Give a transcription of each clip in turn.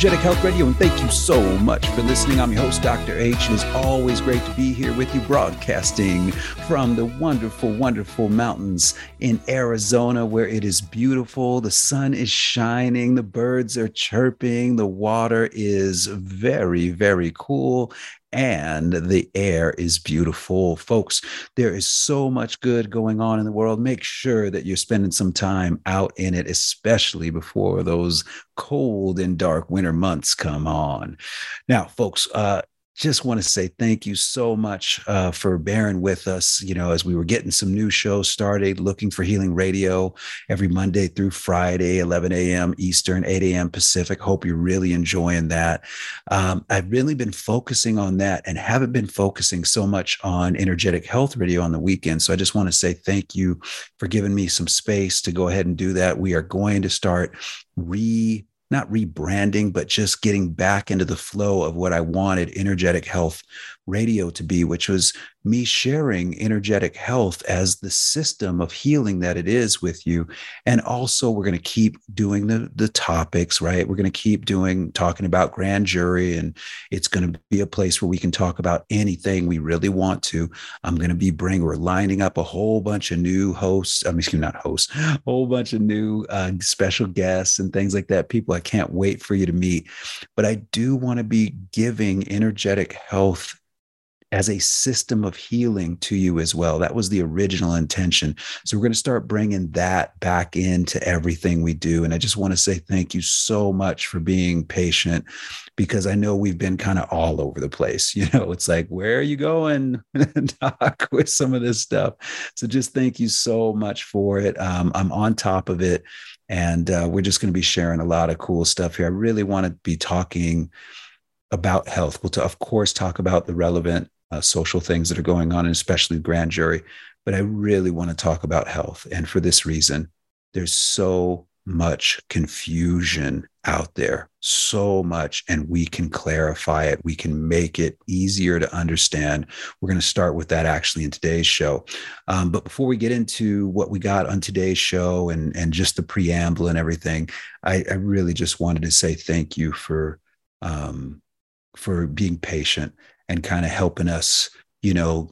Energetic Health Radio, and thank you so much for listening. I'm your host, Dr. H, and it's always great to be here with you, broadcasting from the wonderful, wonderful mountains in Arizona, where it is beautiful. The sun is shining, the birds are chirping, the water is very, very cool, and the air is beautiful. Folks, there is so much good going on in the world. Make sure that you're spending some time out in it, especially before those cold and dark winter months come on. Now, folks, uh, just want to say thank you so much uh, for bearing with us. You know, as we were getting some new shows started, looking for Healing Radio every Monday through Friday, 11 a.m. Eastern, 8 a.m. Pacific. Hope you're really enjoying that. Um, I've really been focusing on that and haven't been focusing so much on energetic health radio on the weekend. So I just want to say thank you for giving me some space to go ahead and do that. We are going to start re not rebranding, but just getting back into the flow of what I wanted energetic health radio to be, which was me sharing energetic health as the system of healing that it is with you. And also, we're going to keep doing the, the topics, right? We're going to keep doing talking about grand jury, and it's going to be a place where we can talk about anything we really want to. I'm going to be bringing, we're lining up a whole bunch of new hosts, I mean, excuse me, not hosts, a whole bunch of new uh, special guests and things like that. People I can't wait for you to meet. But I do want to be giving energetic health as a system of healing to you as well. That was the original intention. So we're going to start bringing that back into everything we do. And I just want to say thank you so much for being patient because I know we've been kind of all over the place. You know, it's like, where are you going, Doc, with some of this stuff? So just thank you so much for it. Um, I'm on top of it. And uh, we're just going to be sharing a lot of cool stuff here. I really want to be talking about health. We'll, t- of course, talk about the relevant uh, social things that are going on, and especially grand jury. But I really want to talk about health. And for this reason, there's so much confusion out there, so much, and we can clarify it. We can make it easier to understand. We're going to start with that actually in today's show. Um, but before we get into what we got on today's show and, and just the preamble and everything, I, I really just wanted to say thank you for um, for being patient and kind of helping us, you know,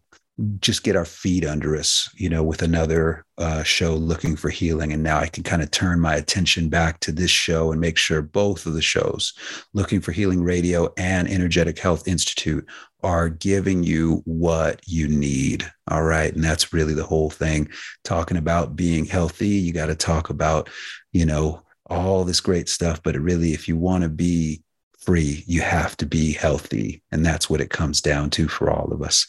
just get our feet under us, you know, with another uh, show looking for healing. And now I can kind of turn my attention back to this show and make sure both of the shows, Looking for Healing Radio and Energetic Health Institute, are giving you what you need. All right. And that's really the whole thing. Talking about being healthy, you got to talk about, you know, all this great stuff. But really, if you want to be free, you have to be healthy. And that's what it comes down to for all of us.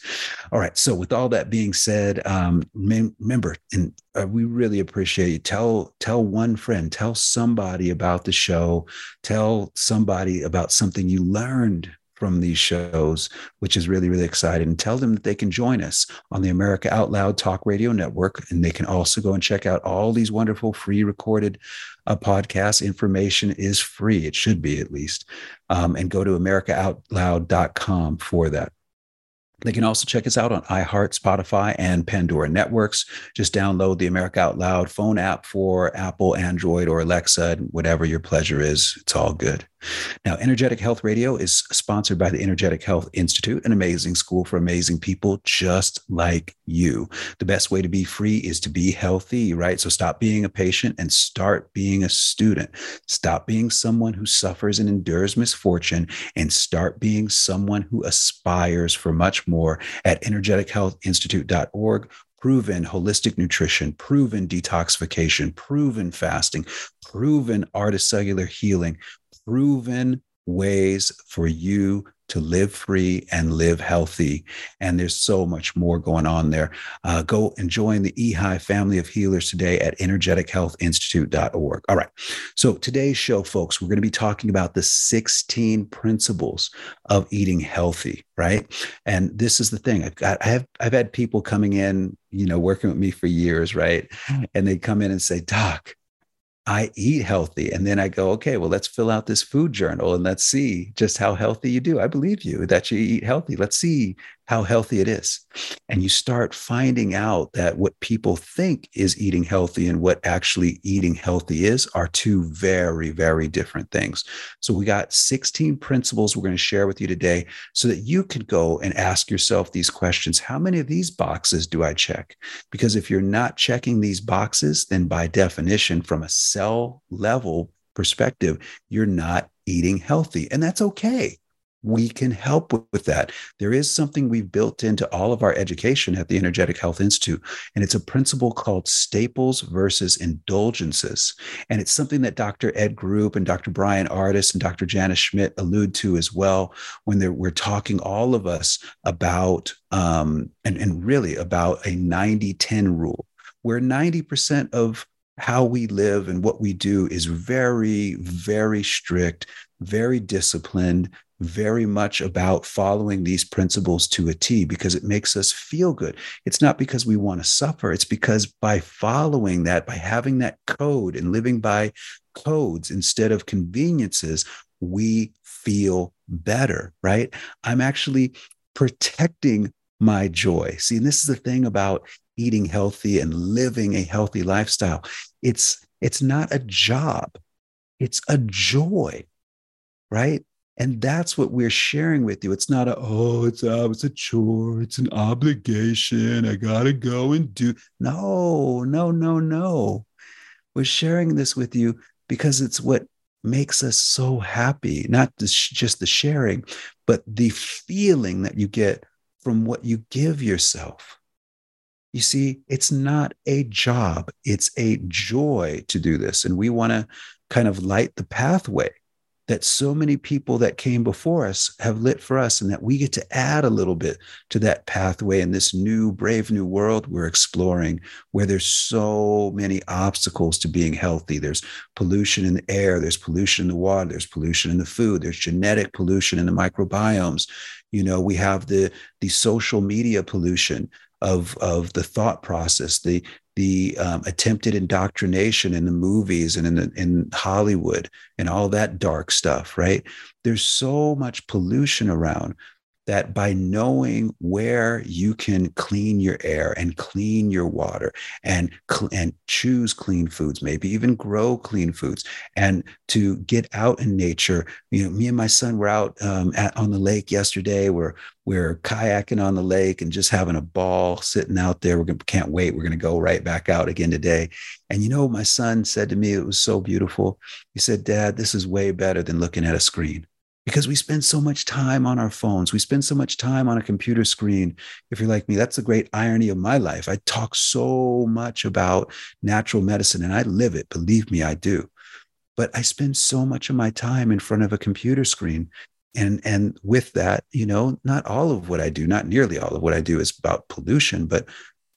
All right. So, with all that being said, um, remember, and uh, we really appreciate you. Tell tell one friend, tell somebody about the show, tell somebody about something you learned from these shows, which is really, really exciting. And tell them that they can join us on the America Out Loud Talk Radio Network. And they can also go and check out all these wonderful free recorded uh, podcasts. Information is free, it should be at least. Um, and go to americaoutloud.com for that. They can also check us out on iHeart, Spotify, and Pandora networks. Just download the America Out Loud phone app for Apple, Android, or Alexa, whatever your pleasure is. It's all good. Now, Energetic Health Radio is sponsored by the Energetic Health Institute, an amazing school for amazing people just like you. The best way to be free is to be healthy, right? So stop being a patient and start being a student. Stop being someone who suffers and endures misfortune and start being someone who aspires for much more at energetichealthinstitute.org proven holistic nutrition, proven detoxification, proven fasting, proven artist cellular healing, proven ways for you to live free and live healthy. And there's so much more going on there. Uh, go and join the EHI family of healers today at energetichealthinstitute.org. All right. So today's show, folks, we're going to be talking about the 16 principles of eating healthy, right? And this is the thing. I've got, I have, I've had people coming in, you know, working with me for years, right? Mm. And they come in and say, Doc, I eat healthy. And then I go, okay, well, let's fill out this food journal and let's see just how healthy you do. I believe you that you eat healthy. Let's see how healthy it is. And you start finding out that what people think is eating healthy and what actually eating healthy is are two very, very different things. So we got 16 principles we're going to share with you today so that you could go and ask yourself these questions. How many of these boxes do I check? Because if you're not checking these boxes, then by definition, from a cell level perspective, you're not eating healthy. And that's okay we can help with that. There is something we've built into all of our education at the Energetic Health Institute, and it's a principle called staples versus indulgences. And it's something that Dr. Ed Group and Dr. Bryan Ardis and Dr. Janice Schmidt allude to as well when we're talking, all of us, about, um, and, and really about a 90 10 rule, where 90% of how we live and what we do is very, very strict, very disciplined, very much about following these principles to a T because it makes us feel good. It's not because we want to suffer, it's because by following that, by having that code and living by codes instead of conveniences, we feel better, right? I'm actually protecting my joy. See, and this is the thing about eating healthy and living a healthy lifestyle. It's it's not a job. It's a joy, right? And that's what we're sharing with you. It's not a, oh, it's a, it's a chore, it's an obligation. I got to go and do. No, no, no, no. We're sharing this with you because it's what makes us so happy, not just the sharing, but the feeling that you get from what you give yourself. You see, it's not a job, it's a joy to do this. And we want to kind of light the pathway that so many people that came before us have lit for us, and that we get to add a little bit to that pathway in this new, brave new world we're exploring, where there's so many obstacles to being healthy. There's pollution in the air, there's pollution in the water, there's pollution in the food, there's genetic pollution in the microbiomes. You know, we have the the social media pollution of of the thought process, the the um, attempted indoctrination in the movies and in the, in Hollywood and all that dark stuff, right? There's so much pollution around that by knowing where you can clean your air and clean your water and and choose clean foods maybe even grow clean foods and to get out in nature you know me and my son were out um, at, on the lake yesterday. We're we're kayaking on the lake and just having a ball sitting out there. We can't wait. We're going to go right back out again today. And you know my son said to me? It was so beautiful. He said dad this is way better than looking at a screen because we spend so much time on our phones. We spend so much time on a computer screen. If you're like me, that's the great irony of my life. I talk so much about natural medicine and I live it. Believe me, I do. But I spend so much of my time in front of a computer screen. And, and with that, you know, not all of what I do, not nearly all of what I do is about pollution, but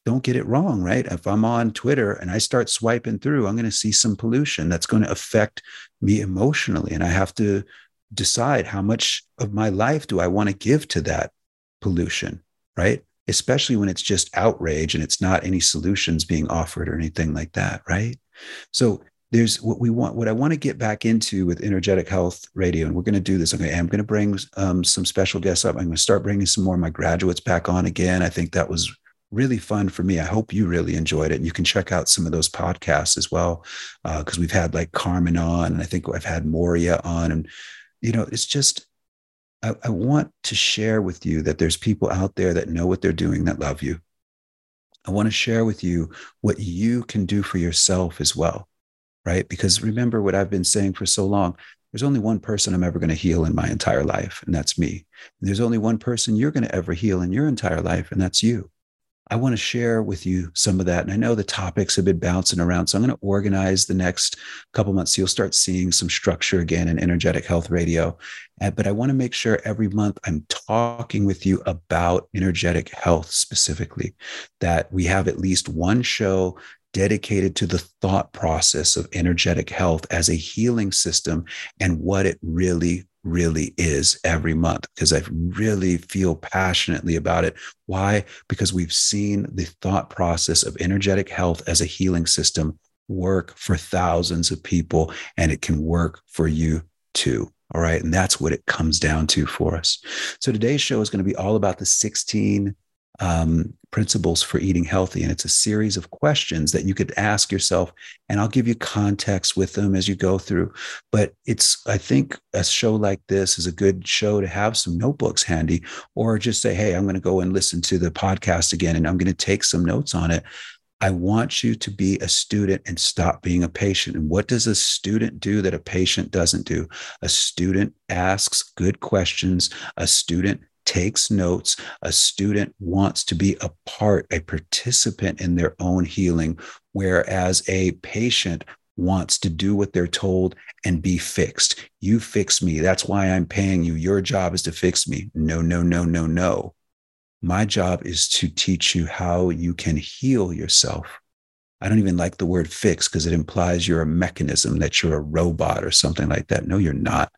don't get it wrong, right? If I'm on Twitter and I start swiping through, I'm going to see some pollution that's going to affect me emotionally. And I have to decide how much of my life do I want to give to that pollution, right? Especially when it's just outrage and it's not any solutions being offered or anything like that, right? So there's what we want, what I want to get back into with energetic health radio, and we're going to do this. Okay, I'm going to bring um, some special guests up. I'm going to start bringing some more of my graduates back on again. I think that was really fun for me. I hope you really enjoyed it. And you can check out some of those podcasts as well, because uh, we've had like Carmen on, and I think I've had Moria on, and you know, it's just, I, I want to share with you that there's people out there that know what they're doing that love you. I want to share with you what you can do for yourself as well, right? Because remember what I've been saying for so long there's only one person I'm ever going to heal in my entire life, and that's me. And there's only one person you're going to ever heal in your entire life, and that's you. I want to share with you some of that. And I know the topics have been bouncing around. So I'm going to organize the next couple months. So you'll start seeing some structure again in Energetic Health Radio. Eh, but I want to make sure every month I'm talking with you about energetic health specifically, that we have at least one show dedicated to the thought process of energetic health as a healing system and what it really really is every month because I really feel passionately about it. Why? Because we've seen the thought process of energetic health as a healing system work for thousands of people, and it can work for you too. All right. And that's what it comes down to for us. So today's show is going to be all about the 16 um, principles for eating healthy. And it's a series of questions that you could ask yourself. And I'll give you context with them as you go through. But it's, I think, a show like this is a good show to have some notebooks handy or just say, hey, I'm going to go and listen to the podcast again and I'm going to take some notes on it. I want you to be a student and stop being a patient. And what does a student do that a patient doesn't do? A student asks good questions. A student takes notes. A student wants to be a part, a participant in their own healing, whereas a patient wants to do what they're told and be fixed. You fix me. That's why I'm paying you. Your job is to fix me. No, no, no, no, no. My job is to teach you how you can heal yourself. I don't even like the word fix because it implies you're a mechanism, that you're a robot or something like that. No, you're not.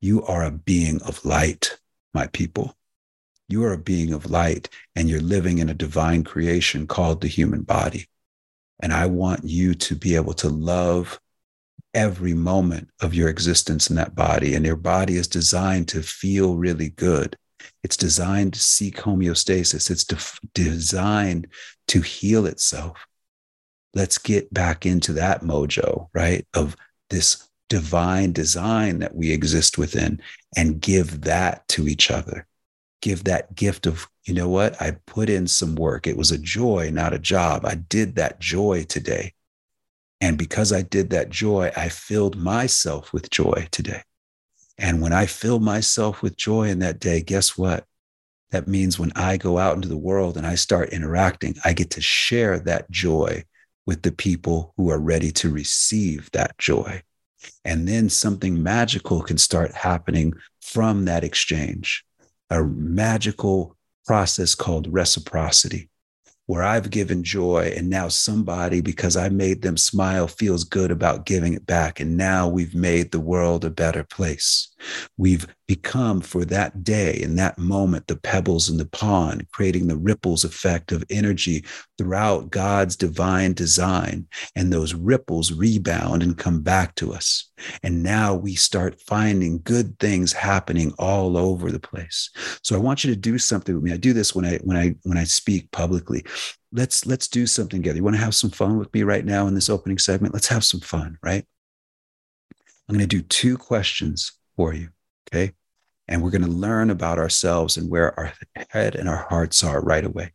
You are a being of light my people. You are a being of light and you're living in a divine creation called the human body. And I want you to be able to love every moment of your existence in that body. And your body is designed to feel really good. It's designed to seek homeostasis. It's de- designed to heal itself. Let's get back into that mojo, right? Of this divine design that we exist within and give that to each other. Give that gift of, you know what? I put in some work. It was a joy, not a job. I did that joy today. And because I did that joy, I filled myself with joy today. And when I fill myself with joy in that day, guess what? That means when I go out into the world and I start interacting, I get to share that joy with the people who are ready to receive that joy. And then something magical can start happening from that exchange, a magical process called reciprocity where I've given joy and now somebody, because I made them smile, feels good about giving it back. And now we've made the world a better place. We've become for that day and that moment the pebbles in the pond, creating the ripples effect of energy throughout God's divine design. And those ripples rebound and come back to us. And now we start finding good things happening all over the place. So I want you to do something with me. I do this when I when I when I speak publicly. Let's let's do something together. You want to have some fun with me right now in this opening segment? Let's have some fun, right? I'm going to do two questions for you. Okay. And we're going to learn about ourselves and where our head and our hearts are right away.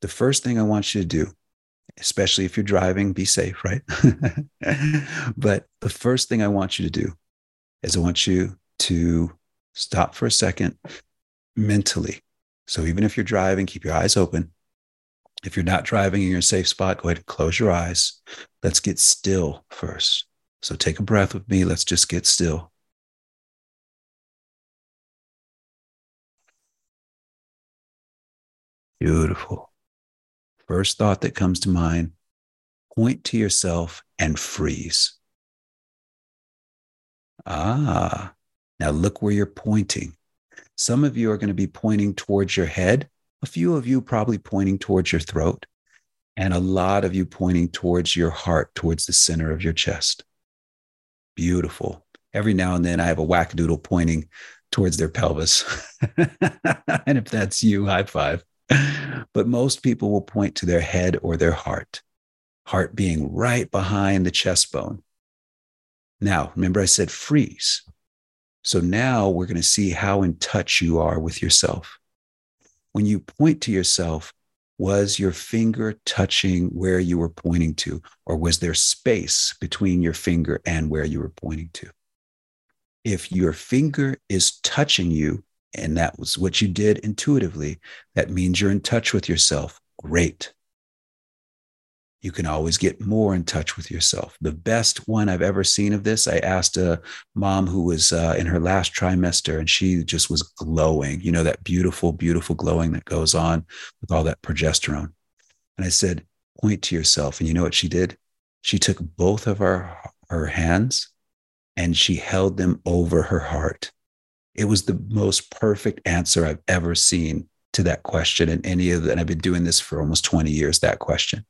The first thing I want you to do, especially if you're driving, be safe, right? but the first thing I want you to do is I want you to stop for a second mentally. So even if you're driving, keep your eyes open. If you're not driving in your safe spot, go ahead and close your eyes. Let's get still first. So take a breath with me. Let's just get still. Beautiful. First thought that comes to mind point to yourself and freeze. Ah, now look where you're pointing. Some of you are going to be pointing towards your head, a few of you probably pointing towards your throat, and a lot of you pointing towards your heart, towards the center of your chest. Beautiful. Every now and then I have a wackadoodle pointing towards their pelvis. and if that's you, high five. But most people will point to their head or their heart, heart being right behind the chest bone. Now, remember I said freeze. So now we're going to see how in touch you are with yourself. When you point to yourself, was your finger touching where you were pointing to, or was there space between your finger and where you were pointing to? If your finger is touching you, and that was what you did intuitively, that means you're in touch with yourself. Great. You can always get more in touch with yourself. The best one I've ever seen of this, I asked a mom who was uh, in her last trimester and she just was glowing, you know, that beautiful, beautiful glowing that goes on with all that progesterone. And I said, point to yourself. And you know what she did? She took both of her, her hands and she held them over her heart. It was the most perfect answer I've ever seen to that question and any of that. I've been doing this for almost 20 years, that question.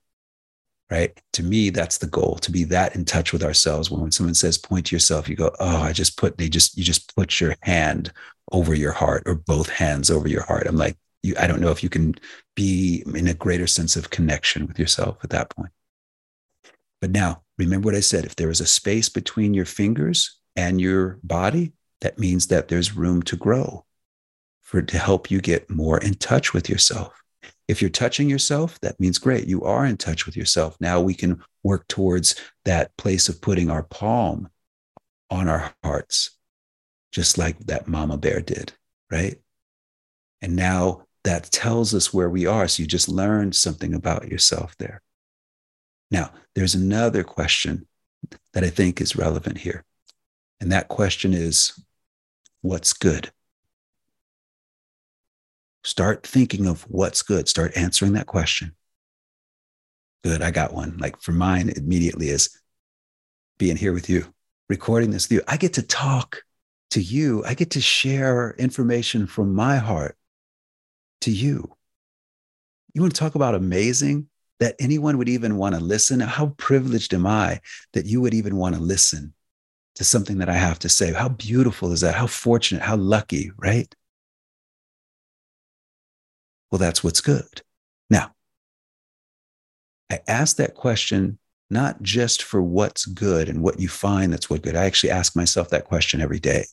Right. To me, that's the goal to be that in touch with ourselves. When, when someone says point to yourself, you go, Oh, I just put, they just, you just put your hand over your heart or both hands over your heart. I'm like, you, I don't know if you can be in a greater sense of connection with yourself at that point. But now, remember what I said if there is a space between your fingers and your body, that means that there's room to grow for to help you get more in touch with yourself. If you're touching yourself, that means great. You are in touch with yourself. Now we can work towards that place of putting our palm on our hearts, just like that mama bear did, right? And now that tells us where we are. So you just learned something about yourself there. Now, there's another question that I think is relevant here. And that question is what's good? Start thinking of what's good. Start answering that question. Good, I got one. Like for mine, immediately is being here with you, recording this with you. I get to talk to you. I get to share information from my heart to you. You want to talk about amazing? That anyone would even want to listen. How privileged am I that you would even want to listen to something that I have to say? How beautiful is that? How fortunate, how lucky, right? Well, that's what's good. Now, I ask that question not just for what's good and what you find that's what good. I actually ask myself that question every day.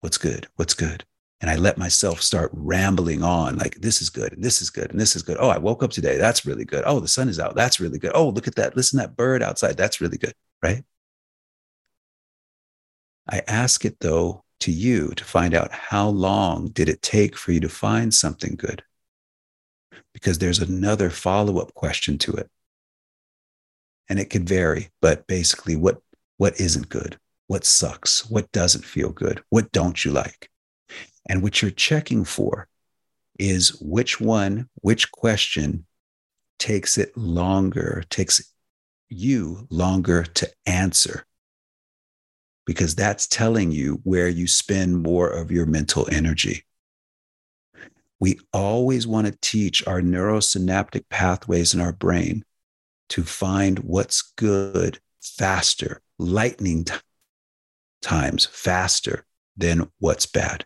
What's good? What's good? And I let myself start rambling on like, this is good, and this is good, and this is good. Oh, I woke up today. That's really good. Oh, the sun is out. That's really good. Oh, look at that. Listen that bird outside. That's really good. Right. I ask it though to you to find out how long did it take for you to find something good? Because there's another follow up question to it. And it could vary, but basically, what, what isn't good? What sucks? What doesn't feel good? What don't you like? And what you're checking for is which one, which question takes it longer, takes you longer to answer. Because that's telling you where you spend more of your mental energy we always want to teach our neurosynaptic pathways in our brain to find what's good faster, lightning t- times faster than what's bad.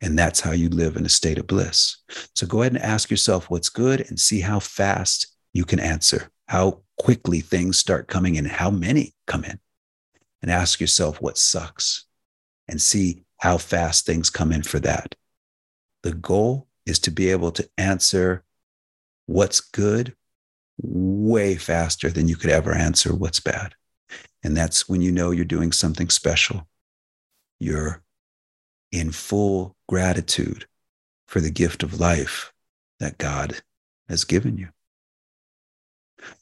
And that's how you live in a state of bliss. So go ahead and ask yourself what's good and see how fast you can answer, how quickly things start coming in, how many come in. And ask yourself what sucks and see how fast things come in for that. The goal is to be able to answer what's good way faster than you could ever answer what's bad. And that's when you know you're doing something special. You're in full gratitude for the gift of life that God has given you.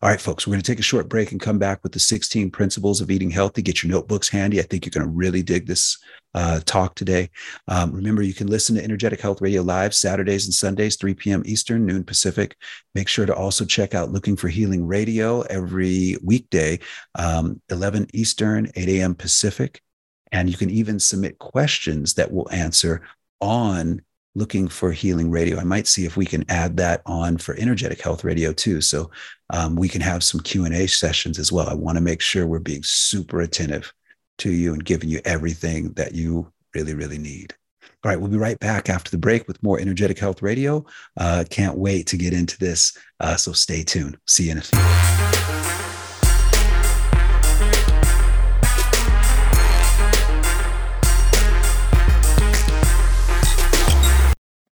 All right, folks, we're going to take a short break and come back with the 16 principles of eating healthy. Get your notebooks handy. I think you're going to really dig this uh, talk today. Um, remember, you can listen to Energetic Health Radio live Saturdays and Sundays, 3 p.m. Eastern, noon Pacific. Make sure to also check out Looking for Healing Radio every weekday, um, 11 Eastern, 8 a.m. Pacific. And you can even submit questions that we'll answer on looking for healing radio. I might see if we can add that on for energetic health radio too. So um, we can have some q&a sessions as well. I want to make sure we're being super attentive to you and giving you everything that you really really need. All right we'll be right back after the break with more energetic health radio. Uh, can't wait to get into this. Uh, so stay tuned. See you in a few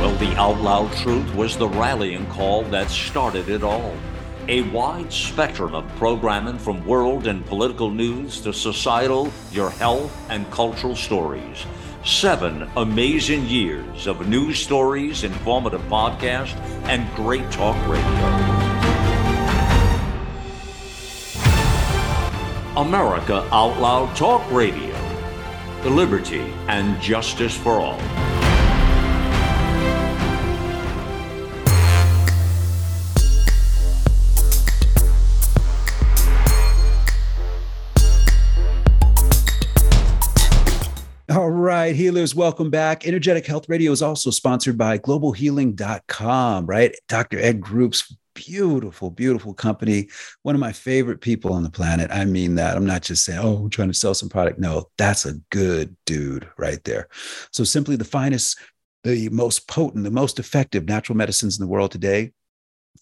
Well, the out loud truth was the rallying call that started it all. A wide spectrum of programming from world and political news to societal, your health, and cultural stories. Seven amazing years of news stories, informative podcasts, and great talk radio. America Out Loud Talk Radio. The liberty and justice for all. All right, healers, welcome back. Energetic Health Radio is also sponsored by globalhealing.com, right? Dr. Ed Group's beautiful, beautiful company. One of my favorite people on the planet. I mean that. I'm not just saying, oh, I'm trying to sell some product. No, that's a good dude right there. So, simply the finest, the most potent, the most effective natural medicines in the world today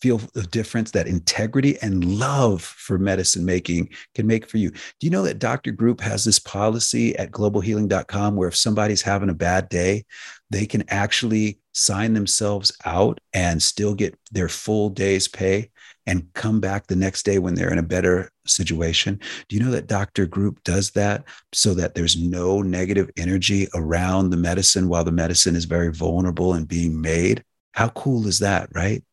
feel the difference that integrity and love for medicine making can make for you. Do you know that Dr. Group has this policy at globalhealing.com where if somebody's having a bad day, they can actually sign themselves out and still get their full day's pay and come back the next day when they're in a better situation. Do you know that Dr. Group does that so that there's no negative energy around the medicine while the medicine is very vulnerable and being made? How cool is that, right?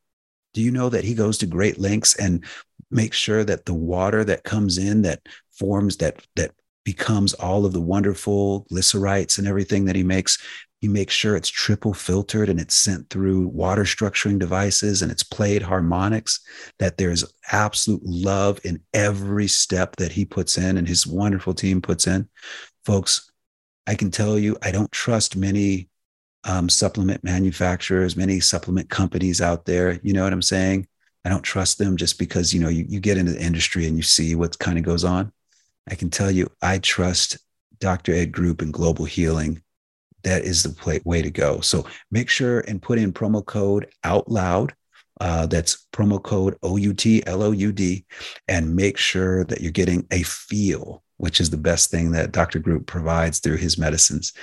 Do you know that he goes to great lengths and makes sure that the water that comes in that forms that that becomes all of the wonderful glycerites and everything that he makes he make sure it's triple filtered and it's sent through water structuring devices and it's played harmonics that there's absolute love in every step that he puts in and his wonderful team puts in folks i can tell you i don't trust many um, supplement manufacturers, many supplement companies out there. You know what I'm saying? I don't trust them just because you know you, you get into the industry and you see what kind of goes on. I can tell you, I trust Dr. Ed Group and Global Healing. That is the play, way to go. So make sure and put in promo code out loud. Uh, that's promo code O U T L O U D, and make sure that you're getting a feel, which is the best thing that Dr. Group provides through his medicines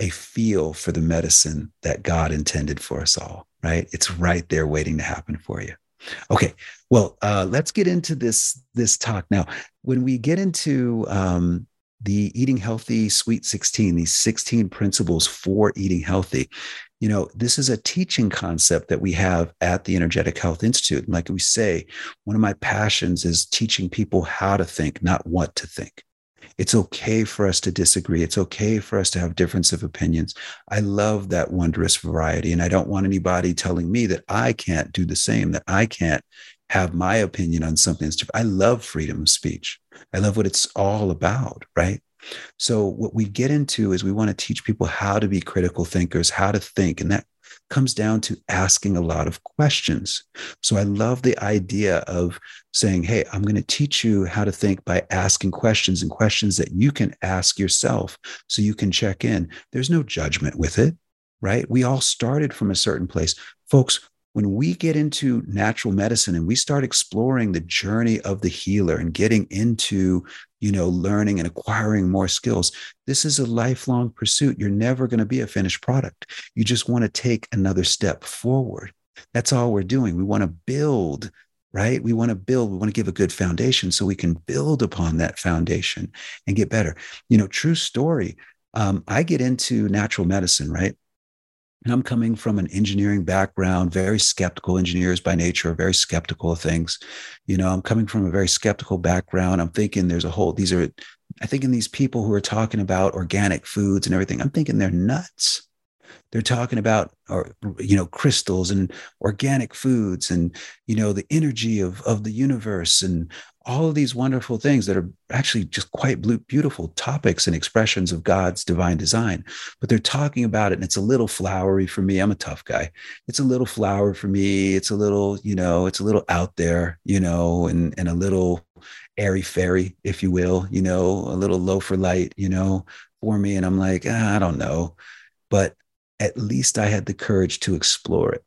a feel for the medicine that God intended for us all, right? It's right there waiting to happen for you. Okay, well, uh, let's get into this this talk now. When we get into um, the eating healthy sweet 16 these 16 principles for eating healthy you know this is a teaching concept that we have at the energetic health institute and like we say one of my passions is teaching people how to think not what to think it's okay for us to disagree. It's okay for us to have difference of opinions. I love that wondrous variety. And I don't want anybody telling me that I can't do the same, that I can't have my opinion on something. I love freedom of speech. I love what it's all about, right? So, what we get into is we want to teach people how to be critical thinkers, how to think. And that comes down to asking a lot of questions. So I love the idea of saying, Hey, I'm going to teach you how to think by asking questions and questions that you can ask yourself so you can check in. There's no judgment with it, right? We all started from a certain place. Folks, when we get into natural medicine and we start exploring the journey of the healer and getting into you know learning and acquiring more skills this is a lifelong pursuit. You're never going to be a finished product. You just want to take another step forward. That's all we're doing. We want to build right? We want to build we want to give a good foundation so we can build upon that foundation and get better. You know true story um, i get into natural medicine right and I'm coming from an engineering background, very skeptical. Engineers by nature are very skeptical of things. You know, I'm coming from a very skeptical background. I'm thinking there's a whole, these are, I think in these people who are talking about organic foods and everything, I'm thinking they're nuts. They're talking about, or you know, crystals and organic foods, and you know, the energy of of the universe, and all of these wonderful things that are actually just quite beautiful topics and expressions of God's divine design. But they're talking about it, and it's a little flowery for me. I'm a tough guy. It's a little flower for me. It's a little, you know, it's a little out there, you know, and and a little airy fairy, if you will, you know, a little low for light, you know, for me. And I'm like, ah, I don't know. But at least I had the courage to explore it.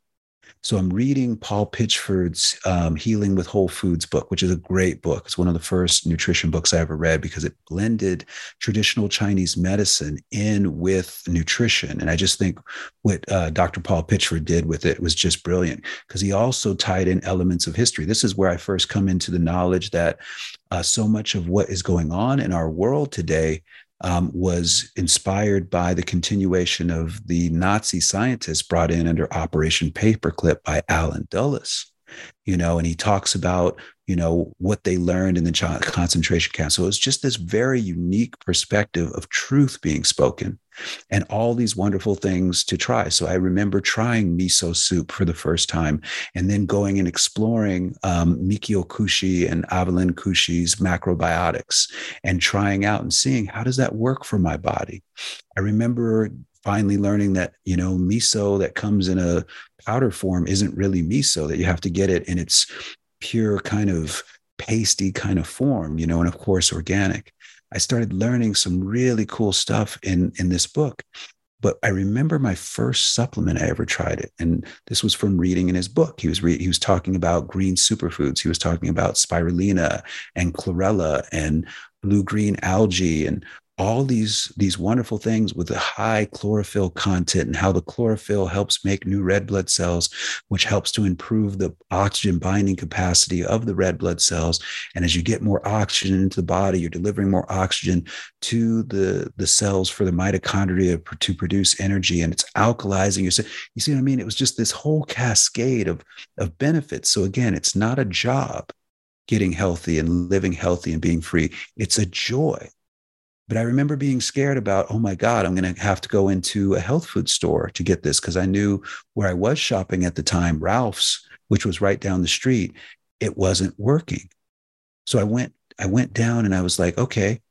So I'm reading Paul Pitchford's um, Healing with Whole Foods book, which is a great book. It's one of the first nutrition books I ever read because it blended traditional Chinese medicine in with nutrition. And I just think what uh, Dr. Paul Pitchford did with it was just brilliant because he also tied in elements of history. This is where I first come into the knowledge that uh, so much of what is going on in our world today um, was inspired by the continuation of the Nazi scientists brought in under Operation Paperclip by Allen Dulles. You know, and he talks about you know what they learned in the concentration camp. So it's just this very unique perspective of truth being spoken and all these wonderful things to try. So I remember trying miso soup for the first time and then going and exploring um, Michio Kushi and Aveline Kushi's macrobiotics and trying out and seeing how does that work for my body. I remember finally learning that, you know, miso that comes in a powder form isn't really miso, that you have to get it in its pure kind of pasty kind of form, you know, and of course organic. I started learning some really cool stuff in in this book. But I remember my first supplement I ever tried it, and this was from reading in his book. He was re- he was talking about green superfoods. He was talking about spirulina and chlorella and blue green algae and all these these wonderful things with the high chlorophyll content and how the chlorophyll helps make new red blood cells which helps to improve the oxygen binding capacity of the red blood cells. And as you get more oxygen into the body you're delivering more oxygen to the the cells for the mitochondria to produce energy and it's alkalizing you you see what i mean? It was just this whole cascade of of benefits. So again it's not a job getting healthy and living healthy and being free. It's a joy but I remember being scared about, oh my God, I'm going to have to go into a health food store to get this because I knew where I was shopping at the time, Ralph's, which was right down the street, it wasn't working. So I went, I went down and I was like, okay,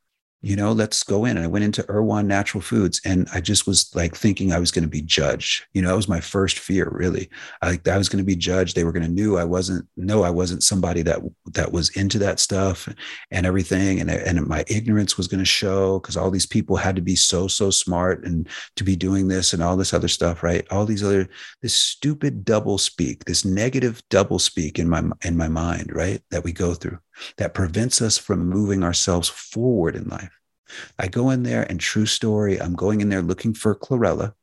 you know, let's go in. And I went into Erewhon Natural Foods and I just was like thinking I was going to be judged. You know, that was my first fear, really. I, I was going to be judged. They were going to knew I wasn't, no, I wasn't somebody that that was into that stuff and everything. And, and my ignorance was going to show because all these people had to be so, so smart and to be doing this and all this other stuff, right? All these other, this stupid double speak, this negative double speak in my in my mind, right? That we go through that prevents us from moving ourselves forward in life. I go in there and true story, I'm going in there looking for chlorella.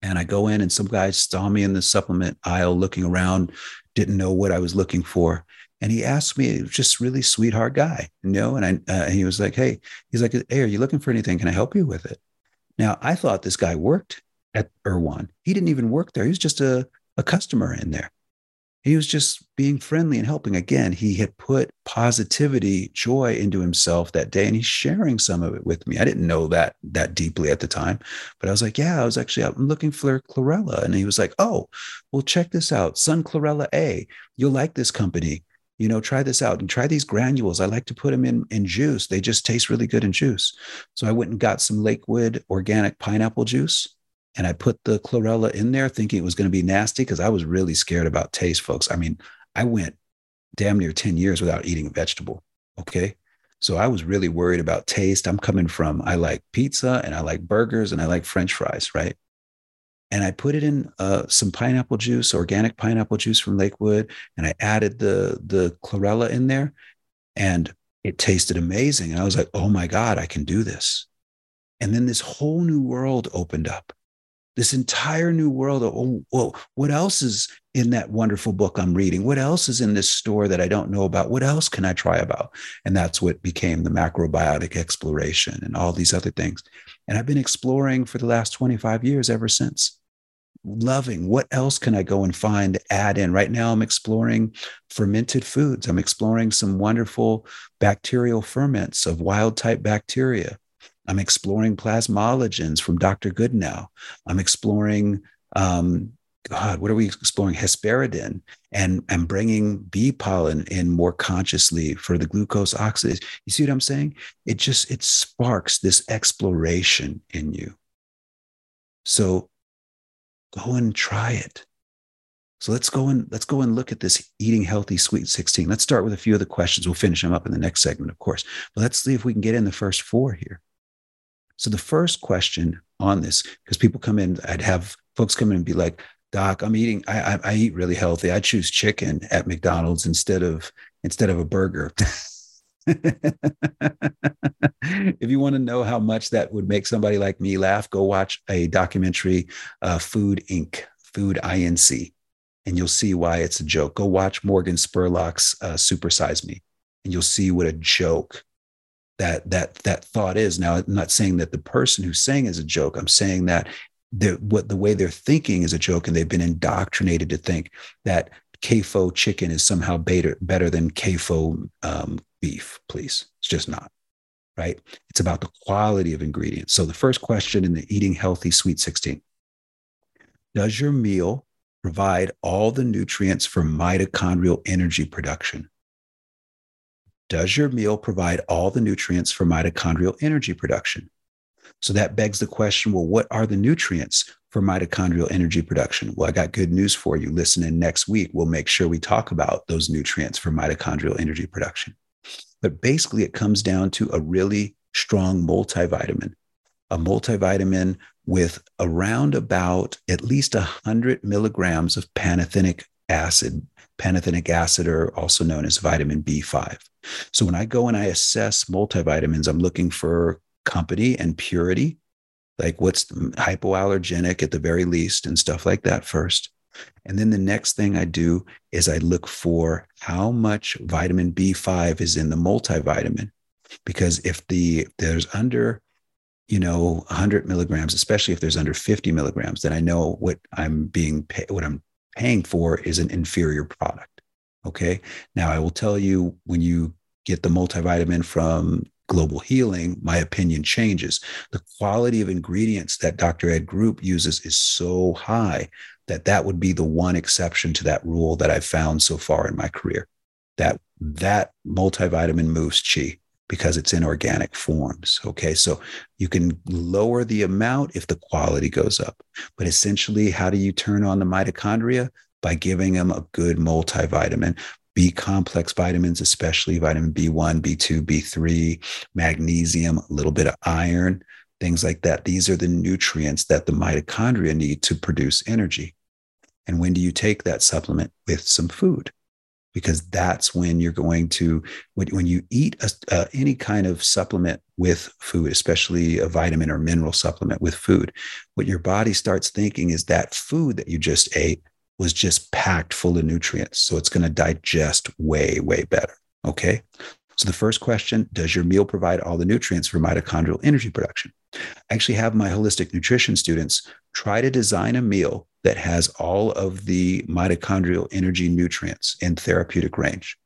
And I go in and some guy saw me in the supplement aisle looking around, didn't know what I was looking for. And he asked me, just really sweetheart guy, you know, and I, uh, he was like, Hey, he's like, Hey, are you looking for anything? Can I help you with it? Now I thought this guy worked at Erewhon. He didn't even work there. He was just a, a customer in there he was just being friendly and helping. Again, he had put positivity, joy into himself that day, and he's sharing some of it with me. I didn't know that that deeply at the time, but I was like, "Yeah, I was actually out looking for chlorella," and he was like, "Oh, well, check this out, Sun Chlorella A. You'll like this company. You know, try this out and try these granules. I like to put them in in juice. They just taste really good in juice." So I went and got some Lakewood organic pineapple juice and I put the chlorella in there thinking it was going to be nasty because I was really scared about taste, folks. I mean, I went damn near 10 years without eating a vegetable. Okay. So I was really worried about taste. I'm coming from, I like pizza and I like burgers and I like French fries, right? And I put it in uh, some pineapple juice, organic pineapple juice from Lakewood, and I added the the chlorella in there, and it tasted amazing. And I was like, "Oh my god, I can do this!" And then this whole new world opened up this entire new world. Oh, well, what else is in that wonderful book I'm reading? What else is in this store that I don't know about? What else can I try about? And that's what became the macrobiotic exploration and all these other things. And I've been exploring for the last 25 years ever since. Loving what else can I go and find, to add in? Right now, I'm exploring fermented foods. I'm exploring some wonderful bacterial ferments of wild type bacteria I'm exploring plasmalogens from Dr. Goodenowe. I'm exploring um, God, what are we exploring? Hesperidin and, and bringing bee pollen in more consciously for the glucose oxidase. You see what I'm saying? It just, it sparks this exploration in you. So go and try it. So let's go and let's go and look at this eating healthy sweet 16. Let's start with a few of the questions. We'll finish them up in the next segment, of course. But let's see if we can get in the first four here. So the first question on this, because people come in, I'd have folks come in and be like, Doc, I'm eating, I, I, I eat really healthy. I choose chicken at McDonald's instead of instead of a burger. if you want to know how much that would make somebody like me laugh, go watch a documentary, uh, Food Inc., Food INC and you'll see why it's a joke. Go watch Morgan Spurlock's uh, Super Size Me, and you'll see what a joke that that that thought is. Now, I'm not saying that the person who's saying is a joke. I'm saying that the what the way they're thinking is a joke, and they've been indoctrinated to think that CAFO chicken is somehow better better than CAFO um, beef. Please, it's just not. Right? It's about the quality of ingredients. So the first question in the eating healthy sweet 16 does your meal provide all the nutrients for mitochondrial energy production? Does your meal provide all the nutrients for mitochondrial energy production? So that begs the question well, what are the nutrients for mitochondrial energy production? Well, I got good news for you. Listen in next week. We'll make sure we talk about those nutrients for mitochondrial energy production. But basically, it comes down to a really strong multivitamin, a multivitamin with around about at least 100 milligrams of pantothenic acid, pantothenic acid, or also known as vitamin B5. So when I go and I assess multivitamins, I'm looking for company and purity, like what's hypoallergenic at the very least, and stuff like that first. And then the next thing I do is I look for how much vitamin B5 is in the multivitamin. Because if the there's under you know 100 milligrams especially if there's under 50 milligrams then i know what i'm being pay, what i'm paying for is an inferior product okay? Now i will tell you when you get the multivitamin from global healing my opinion changes. The quality of ingredients that dr ed group uses is so high that that would be the one exception to that rule that i've found so far in my career. That that multivitamin moves chi because it's in organic forms. Okay. So you can lower the amount if the quality goes up. But essentially, how do you turn on the mitochondria? By giving them a good multivitamin. B complex vitamins, especially vitamin B1, B2, B3, magnesium, a little bit of iron, things like that. These are the nutrients that the mitochondria need to produce energy. And when do you take that supplement? With some food because that's when you're going to when, when you eat a, uh, any kind of supplement with food especially a vitamin or mineral supplement with food what your body starts thinking is that food that you just ate was just packed full of nutrients. So it's going to digest way way better okay? So the first question does your meal provide all the nutrients for mitochondrial energy production? I actually have my holistic nutrition students try to design a meal that has all of the mitochondrial energy nutrients in therapeutic range.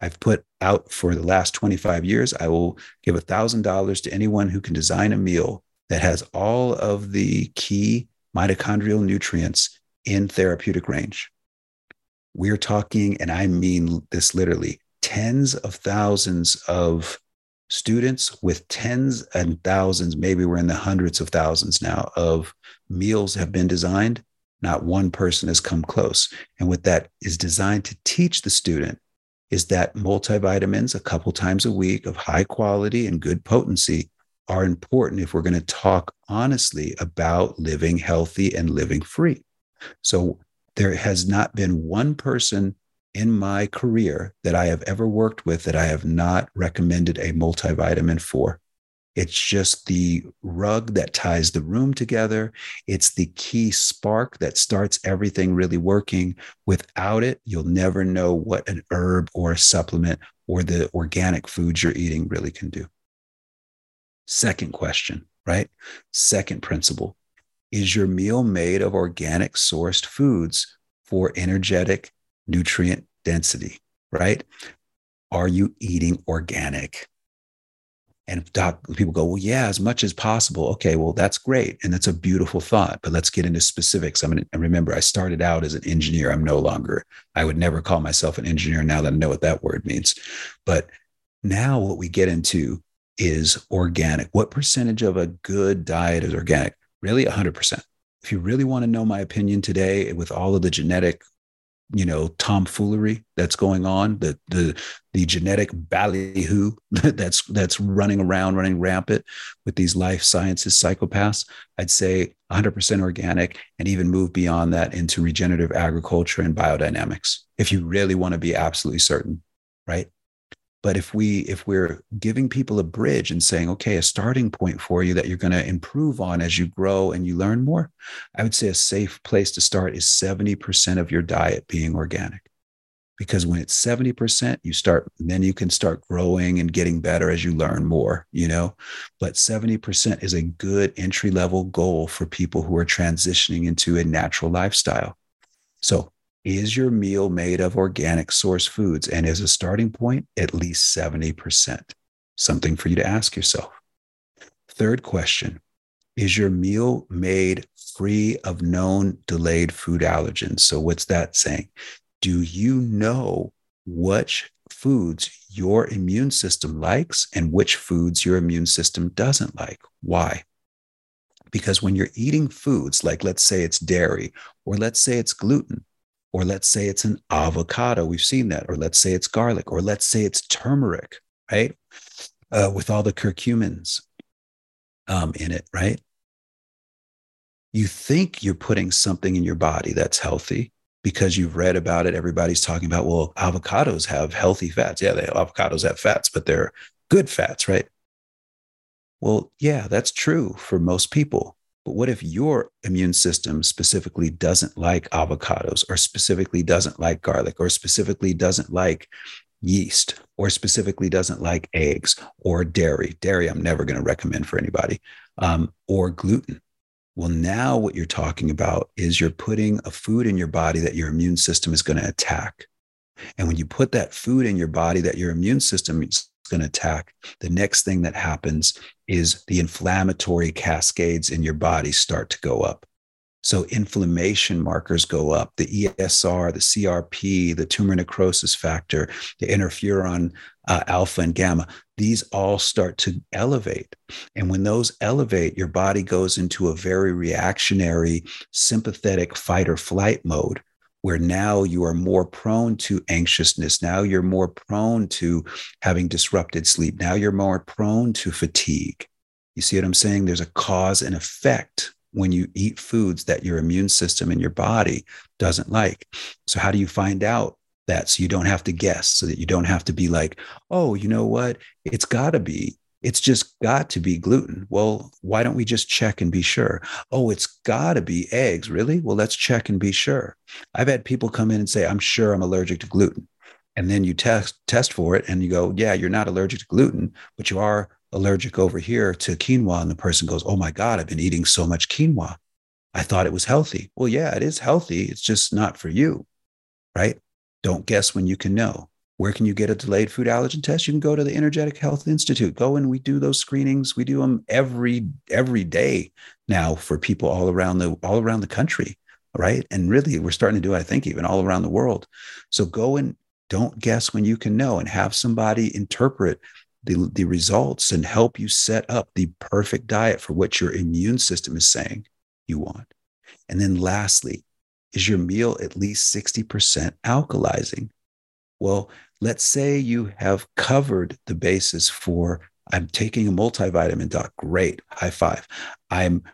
I've put out for the last 25 years, I will give $1,000 to anyone who can design a meal that has all of the key mitochondrial nutrients in therapeutic range. We're talking, and I mean this literally, tens of thousands of students with tens and thousands, maybe we're in the hundreds of thousands now, of meals have been designed. Not one person has come close. And what that is designed to teach the student is that multivitamins a couple times a week of high quality and good potency are important if we're going to talk honestly about living healthy and living free. So there has not been one person in my career that I have ever worked with that I have not recommended a multivitamin for. It's just the rug that ties the room together. It's the key spark that starts everything really working. Without it, you'll never know what an herb or a supplement or the organic foods you're eating really can do. Second question, right? Second principle Is your meal made of organic sourced foods for energetic nutrient density, right? Are you eating organic? And doc, people go, well, yeah, as much as possible. Okay, well, that's great. And that's a beautiful thought, but let's get into specifics. I'm going to remember I started out as an engineer. I'm no longer, I would never call myself an engineer now that I know what that word means. But now what we get into is organic. What percentage of a good diet is organic? Really, 100%. If you really want to know my opinion today, with all of the genetic you know tomfoolery that's going on the the the genetic ballyhoo that's that's running around running rampant with these life sciences psychopaths i'd say 100% organic and even move beyond that into regenerative agriculture and biodynamics if you really want to be absolutely certain right but if we if we're giving people a bridge and saying okay a starting point for you that you're going to improve on as you grow and you learn more i would say a safe place to start is 70% of your diet being organic. Because when it's 70% you start then you can start growing and getting better as you learn more you know? But 70% is a good entry level goal for people who are transitioning into a natural lifestyle. So is your meal made of organic source foods? And as a starting point, at least 70%. Something for you to ask yourself. Third question Is your meal made free of known delayed food allergens? So, what's that saying? Do you know which foods your immune system likes and which foods your immune system doesn't like? Why? Because when you're eating foods like, let's say it's dairy, or let's say it's gluten, or let's say it's an avocado. We've seen that. Or let's say it's garlic. Or let's say it's turmeric, right? Uh, with all the curcumins um, in it, right? You think you're putting something in your body that's healthy because you've read about it. Everybody's talking about, well, avocados have healthy fats. Yeah, they avocados have fats, but they're good fats, right? Well, yeah, that's true for most people. But what if your immune system specifically doesn't like avocados or specifically doesn't like garlic or specifically doesn't like yeast or specifically doesn't like eggs or dairy? Dairy, I'm never going to recommend for anybody, um, or gluten. Well, now what you're talking about is you're putting a food in your body that your immune system is going to attack. And when you put that food in your body that your immune system is going to attack, the next thing that happens is the inflammatory cascades in your body start to go up. So inflammation markers go up, the ESR, the CRP, the tumor necrosis factor, the interferon uh, alpha and gamma, these all start to elevate. And when those elevate, your body goes into a very reactionary, sympathetic fight or flight mode where now you are more prone to anxiousness. Now you're more prone to having disrupted sleep. Now you're more prone to fatigue. You see what I'm saying? There's a cause and effect when you eat foods that your immune system and your body doesn't like. So, how do you find out that? So you don't have to guess, so that you don't have to be like, oh, you know what? It's got to be it's just got to be gluten. Well, why don't we just check and be sure? Oh, it's got to be eggs. Really? Well, let's check and be sure. I've had people come in and say, I'm sure I'm allergic to gluten. And then you test test for it and you go, yeah, you're not allergic to gluten, but you are allergic over here to quinoa. And the person goes, oh my God, I've been eating so much quinoa. I thought it was healthy. Well, yeah, it is healthy. It's just not for you, right? Don't guess when you can know. Where can you get a delayed food allergen test? You can go to the Energetic Health Institute. Go and we do those screenings. We do them every every day now for people all around the all around the country, right? And really, we're starting to do, I think, even all around the world. So go and don't guess when you can know, and have somebody interpret the, the results and help you set up the perfect diet for what your immune system is saying you want. And then lastly, is your meal at least 60% alkalizing? Well, let's say you have covered the basis for I'm taking a multivitamin doc. Great. High five. I'm,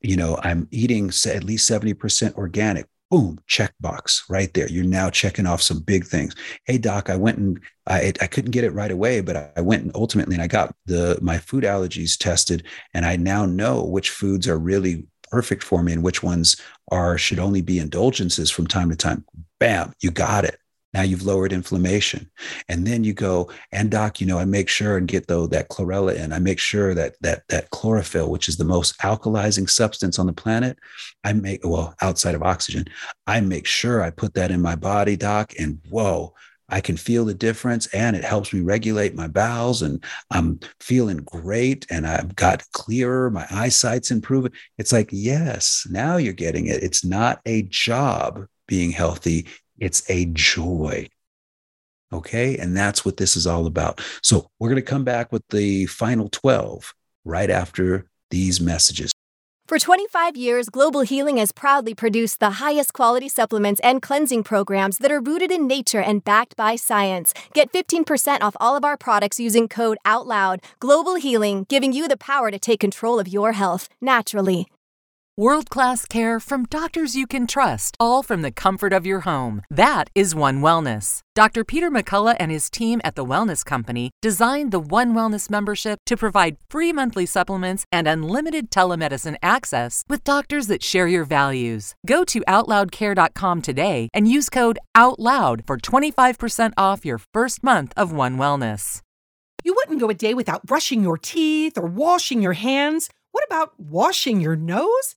you know, I'm eating at least 70% organic. Boom, check box right there. You're now checking off some big things. Hey, doc, I went and I, I couldn't get it right away, but I went and ultimately and I got the my food allergies tested, and I now know which foods are really perfect for me and which ones are should only be indulgences from time to time. Bam, you got it. Now you've lowered inflammation. And then you go, and doc, you know, I make sure and get though that chlorella in. I make sure that that that chlorophyll, which is the most alkalizing substance on the planet, I make well, outside of oxygen, I make sure I put that in my body, doc. And whoa, I can feel the difference and it helps me regulate my bowels and I'm feeling great and I've got clearer, my eyesight's improving. It's like, yes, now you're getting it. It's not a job being healthy, it's a joy. Okay. And that's what this is all about. So we're going to come back with the final 12 right after these messages. For 25 years, Global Healing has proudly produced the highest quality supplements and cleansing programs that are rooted in nature and backed by science. Get 15% off all of our products using code OUTLOUD. Global Healing, giving you the power to take control of your health naturally. World class care from doctors you can trust, all from the comfort of your home. That is One Wellness. Dr. Peter McCullough and his team at The Wellness Company designed the One Wellness membership to provide free monthly supplements and unlimited telemedicine access with doctors that share your values. Go to OutLoudCare.com today and use code OUTLOUD for 25% off your first month of One Wellness. You wouldn't go a day without brushing your teeth or washing your hands. What about washing your nose?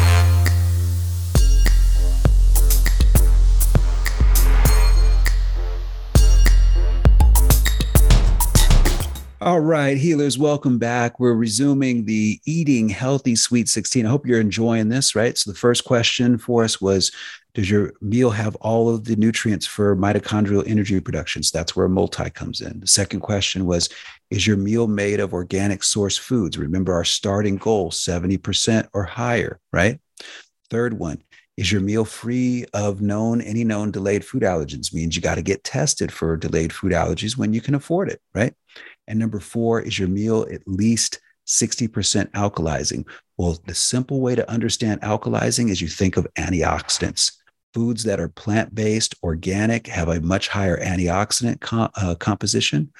All right, healers, welcome back. We're resuming the Eating Healthy Sweet 16. I hope you're enjoying this, right? So, the first question for us was Does your meal have all of the nutrients for mitochondrial energy production? So, that's where multi comes in. The second question was Is your meal made of organic source foods? Remember our starting goal 70% or higher, right? Third one, is your meal free of known any known delayed food allergens means you got to get tested for delayed food allergies when you can afford it right and number four, is your meal at least 60% alkalizing? Well, the simple way to understand alkalizing is you think of antioxidants. Foods that are plant based, organic, have a much higher antioxidant uh, composition.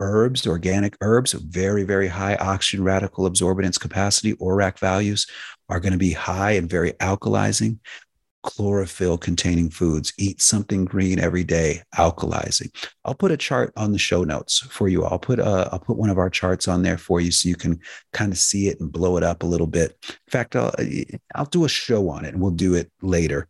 Herbs, organic herbs, very, very high oxygen radical absorbance capacity, ORAC values are going to be high and very alkalizing chlorophyll containing foods. Eat something green every day, alkalizing. I'll put a chart on the show notes for you. I'll put uh, I'll put one of our charts on there for you so you can kind of see it and blow it up a little bit. In fact, I'll I'll do a show on it and we'll do it later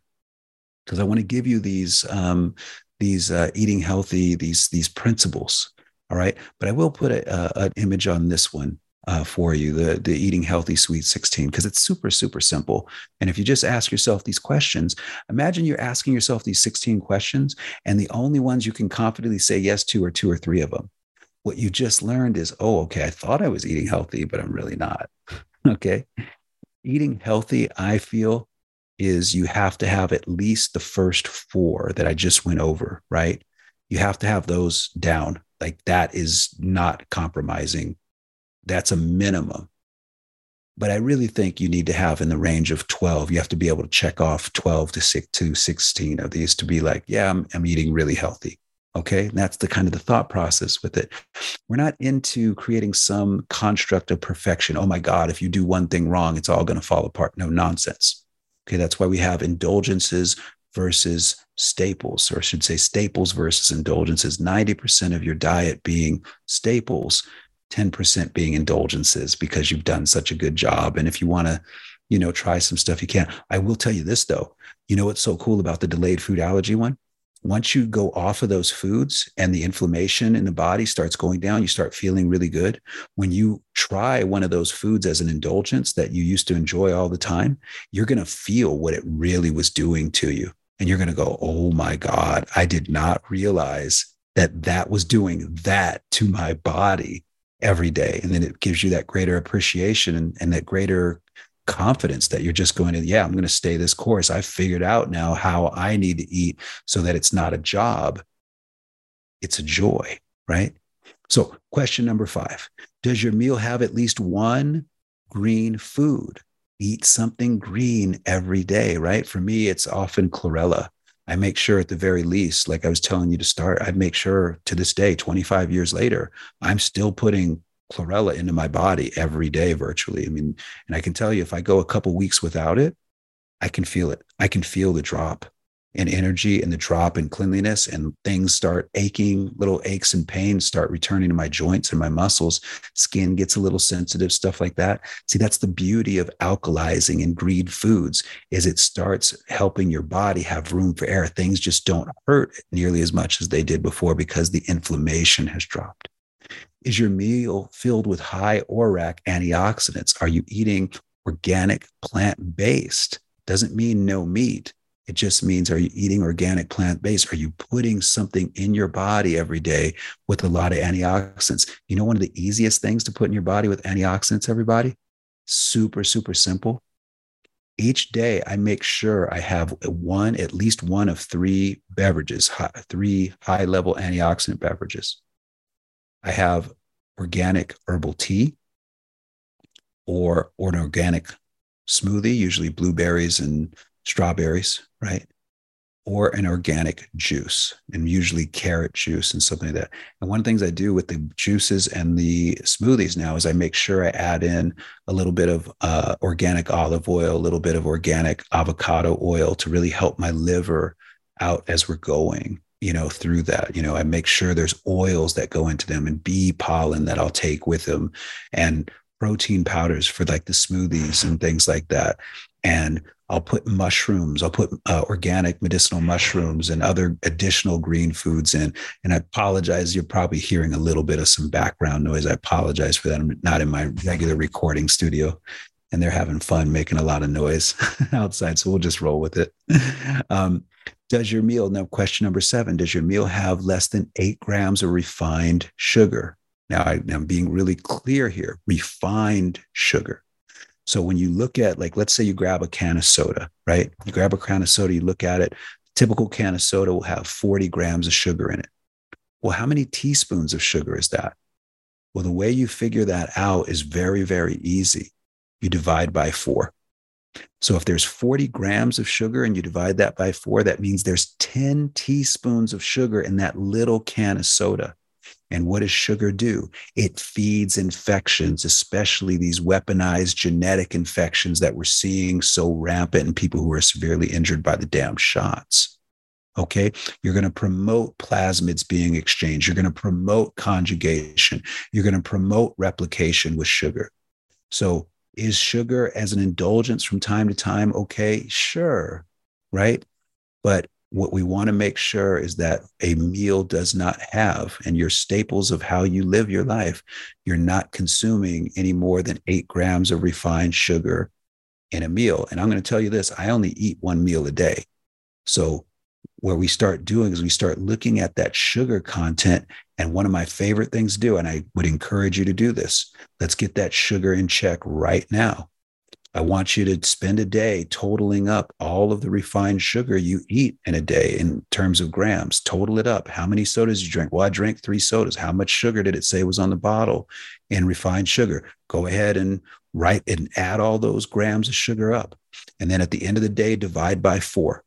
because I want to give you these um, these uh, eating healthy these these principles. All right, but I will put a, a, an image on this one uh, for you, the, the Eating Healthy Sweet 16, because it's super, super simple. And if you just ask yourself these questions, imagine you're asking yourself these 16 questions, and the only ones you can confidently say yes to are two or three of them. What you just learned is, oh, okay, I thought I was eating healthy, but I'm really not. okay. Eating healthy, I feel, is you have to have at least the first four that I just went over, right? You have to have those down. Like that is not compromising that's a minimum. But I really think you need to have in the range of 12. You have to be able to check off 12 to, six, to 16 of these to be like, yeah, I'm, I'm eating really healthy. Okay. And that's the kind of the thought process with it. We're not into creating some construct of perfection. Oh my God, if you do one thing wrong, it's all going to fall apart. No nonsense. Okay. That's why we have indulgences versus staples, or I should say staples versus indulgences. 90% of your diet being staples 10% being indulgences because you've done such a good job. And if you want to, you know, try some stuff, you can. I will tell you this though. You know what's so cool about the delayed food allergy one? Once you go off of those foods and the inflammation in the body starts going down, you start feeling really good. When you try one of those foods as an indulgence that you used to enjoy all the time, you're going to feel what it really was doing to you. And you're going to go, oh my God, I did not realize that that was doing that to my body every day. And then it gives you that greater appreciation and, and that greater confidence that you're just going to, yeah, I'm going to stay this course. I've figured out now how I need to eat so that it's not a job, it's a joy, right? So, question number five Does your meal have at least one green food? Eat something green every day, right? For me, it's often chlorella. I make sure at the very least, like I was telling you to start, I make sure to this day, 25 years later, I'm still putting chlorella into my body every day virtually. I mean, and I can tell you if I go a couple weeks without it, I can feel it. I can feel the drop in energy and the drop in cleanliness and things start aching, little aches and pains start returning to my joints and my muscles. Skin gets a little sensitive, stuff like that. See, that's the beauty of alkalizing and green foods is it starts helping your body have room for air. Things just don't hurt nearly as much as they did before because the inflammation has dropped. Is your meal filled with high ORAC antioxidants? Are you eating organic plant based? Doesn't mean no meat. It just means are you eating organic plant based? Are you putting something in your body every day with a lot of antioxidants? You know, one of the easiest things to put in your body with antioxidants, everybody? Super, super simple. Each day, I make sure I have one, at least one of three beverages, three high level antioxidant beverages. I have organic herbal tea or, or an organic smoothie, usually blueberries and strawberries, right? Or an organic juice, and usually carrot juice and something like that. And one of the things I do with the juices and the smoothies now is I make sure I add in a little bit of uh, organic olive oil, a little bit of organic avocado oil to really help my liver out as we're going you know, through that. You know, I make sure there's oils that go into them and bee pollen that I'll take with them and protein powders for like the smoothies and things like that. And I'll put mushrooms, I'll put uh, organic medicinal mushrooms and other additional green foods in. And I apologize, you're probably hearing a little bit of some background noise. I apologize for that. I'm not in my regular recording studio and they're having fun making a lot of noise outside. So we'll just roll with it. Um, does your meal, now question number seven, does your meal have less than eight grams of refined sugar? Now, I, am being really clear here refined sugar. So when you look at, like, let's say you grab a can of soda, right? You grab a can of soda, you look at it, typical can of soda will have 40 grams of sugar in it. Well, how many teaspoons of sugar is that? Well, the way you figure that out is very, very easy. You divide by four. So if there's 40 grams of sugar and you divide that by four, that means there's 10 teaspoons of sugar in that little can of soda. And what does sugar do? It feeds infections, especially these weaponized genetic infections that we're seeing so rampant in people who are severely injured by the damn shots. Okay. You're going to promote plasmids being exchanged. You're going to promote conjugation. You're going to promote replication with sugar. So is sugar as an indulgence from time to time okay? Sure, right? But what we want to make sure is that a meal does not have, and your staples of how you live your life, you're not consuming any more than eight grams of refined sugar in a meal. And I'm going to tell you this I only eat one meal a day. So where we start doing is we start looking at that sugar content. And one of my favorite things to do, and I would encourage you to do this, let's get that sugar in check right now. I want you to spend a day totaling up all of the refined sugar you eat in a day in terms of grams. Total it up. How many sodas you drink? Well, I drank three sodas. How much sugar did it say was on the bottle in refined sugar? Go ahead and write and add all those grams of sugar up. And then at the end of the day, divide by four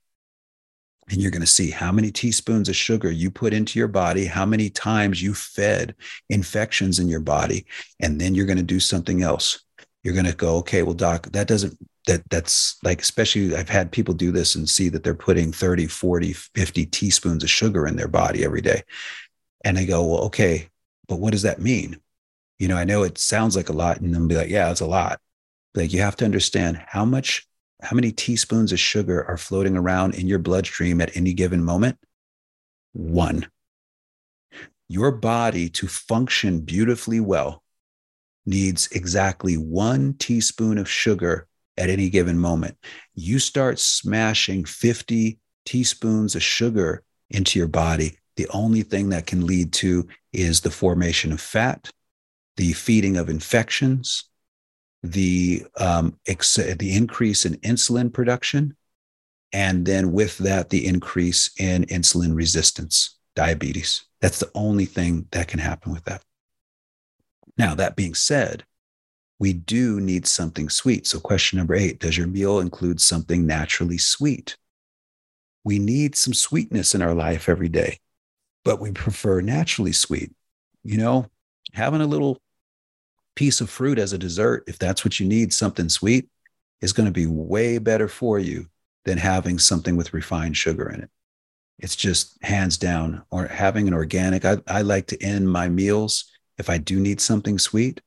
and you're going to see how many teaspoons of sugar you put into your body, how many times you fed infections in your body, and then you're going to do something else. You're going to go, okay, well, doc, that doesn't, that that's like, especially I've had people do this and see that they're putting 30, 40, 50 teaspoons of sugar in their body every day. And they go, well, okay, but what does that mean? You know, I know it sounds like a lot, and then be like, yeah, it's a lot. Like you have to understand how much how many teaspoons of sugar are floating around in your bloodstream at any given moment? One. Your body to function beautifully well needs exactly one teaspoon of sugar at any given moment. You start smashing 50 teaspoons of sugar into your body, the only thing that can lead to is the formation of fat, the feeding of infections, the um, ex- the increase in insulin production, and then with that, the increase in insulin resistance, diabetes. That's the only thing that can happen with that. Now, that being said, we do need something sweet. So, question number eight Does your meal include something naturally sweet? We need some sweetness in our life every day, but we prefer naturally sweet. You know, having a little piece of fruit as a dessert, if that's what you need, something sweet, is going to be way better for you than having something with refined sugar in it. It's just hands down, or having an organic. I, I like to end my meals if I do need something sweet.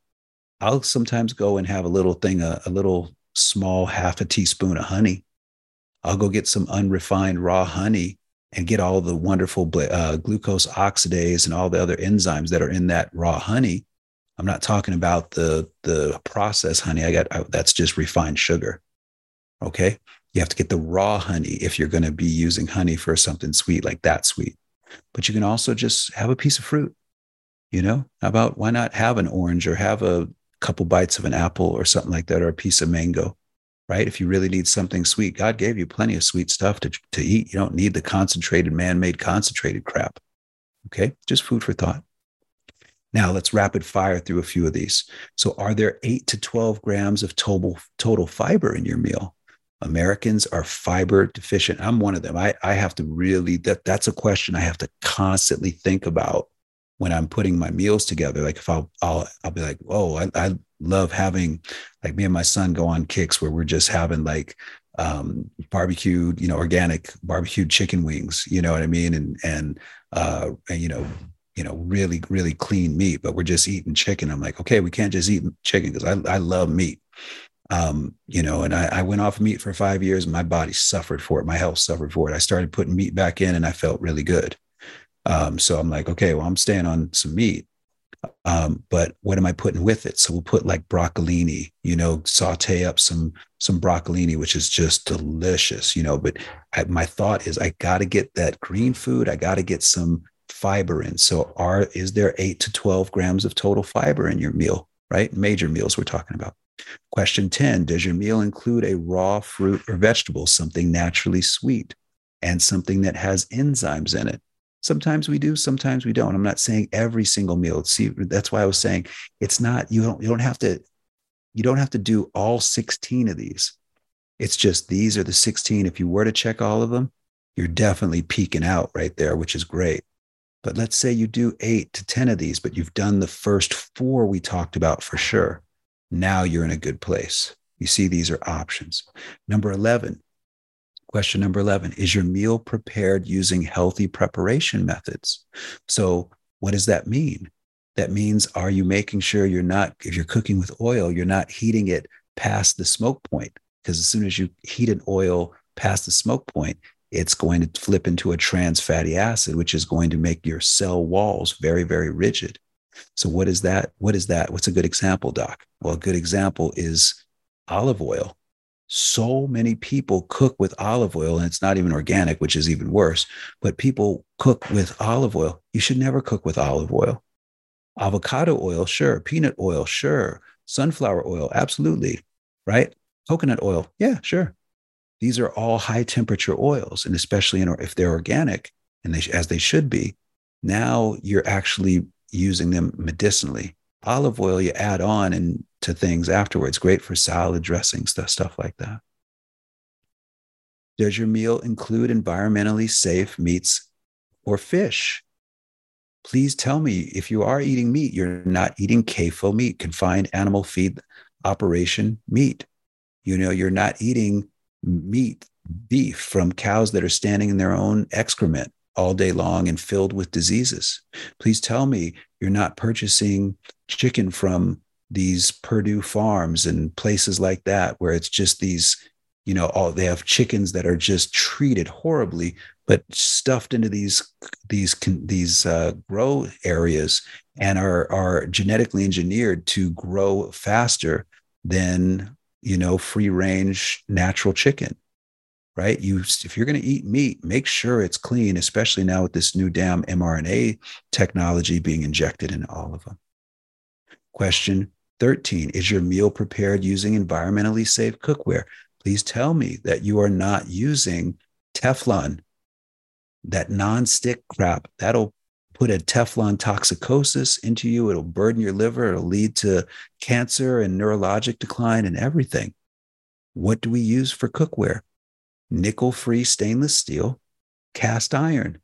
I'll sometimes go and have a little thing, a, a little small half a teaspoon of honey. I'll go get some unrefined raw honey and get all the wonderful uh, glucose oxidase and all the other enzymes that are in that raw honey. I'm not talking about the the processed honey. I got I, that's just refined sugar. Okay, you have to get the raw honey if you're going to be using honey for something sweet like that sweet. But you can also just have a piece of fruit. You know, how about why not have an orange or have a couple bites of an apple or something like that or a piece of mango right? If you really need something sweet, God gave you plenty of sweet stuff to, to eat. You don't need the concentrated, man made concentrated crap. Okay. Just food for thought. Now let's rapid fire through a few of these. So, are there eight to 12 grams of total, total fiber in your meal? Americans are fiber deficient. I'm one of them. I, I have to really, that, that's a question I have to constantly think about when I'm putting my meals together. Like if I'll, I'll, I'll be like, oh, I, I love having like me and my son go on kicks where we're just having like um, barbecued, you know, organic barbecued chicken wings, you know what I mean? And, and, uh, and, you know, you know, really, really clean meat, but we're just eating chicken. I'm like, okay, we can't just eat chicken because I, I love meat. Um, you know, and I, I went off meat for five years and my body suffered for it. My health suffered for it. I started putting meat back in and I felt really good. Um, so I'm like, okay, well, I'm staying on some meat. Um, but what am I putting with it? So we'll put like broccolini, you know, saute up some some broccolini, which is just delicious, you know. But I, my thought is, I got to get that green food. I got to get some fiber in. So, are is there eight to twelve grams of total fiber in your meal? Right, major meals we're talking about. Question ten: Does your meal include a raw fruit or vegetable, something naturally sweet, and something that has enzymes in it? Sometimes we do, sometimes we don't. I'm not saying every single meal. See, that's why I was saying it's not, you don't, you don't have to, you don't have to do all 16 of these. It's just these are the 16. If you were to check all of them, you're definitely peaking out right there, which is great. But let's say you do eight to 10 of these, but you've done the first four we talked about for sure. Now you're in a good place. You see, these are options. Number 11, Question number 11 Is your meal prepared using healthy preparation methods? So, what does that mean? That means, are you making sure you're not, if you're cooking with oil, you're not heating it past the smoke point? Because as soon as you heat an oil past the smoke point, it's going to flip into a trans fatty acid, which is going to make your cell walls very, very rigid. So, what is that? What is that? What's a good example, Doc? Well, a good example is olive oil so many people cook with olive oil and it's not even organic which is even worse but people cook with olive oil. You should never cook with olive oil. Avocado oil sure. Peanut oil sure. Sunflower oil absolutely right? Coconut oil yeah sure. These are all high temperature oils and especially in, if they're organic and they, as they should be now you're actually using them medicinally. Olive oil you add on and to things afterwards. Great for salad dressing, stuff, stuff like that. Does your meal include environmentally safe meats or fish? Please tell me if you are eating meat, you're not eating CAFO meat, confined animal feed operation meat. You know, you're not eating meat, beef from cows that are standing in their own excrement all day long and filled with diseases. Please tell me you're not purchasing chicken from these Perdue farms and places like that, where it's just these, you know, all they have chickens that are just treated horribly, but stuffed into these these these uh, grow areas and are are genetically engineered to grow faster than you know free range natural chicken right? You if you're going to eat meat make sure it's clean especially now with this new damn mrna technology being injected in all of them question 13. Is your meal prepared using environmentally safe cookware? Please tell me that you are not using Teflon, that non-stick crap. That'll put a Teflon toxicosis into you. It'll burden your liver. It'll lead to cancer and neurologic decline and everything. What do we use for cookware? Nickel free stainless steel, cast iron,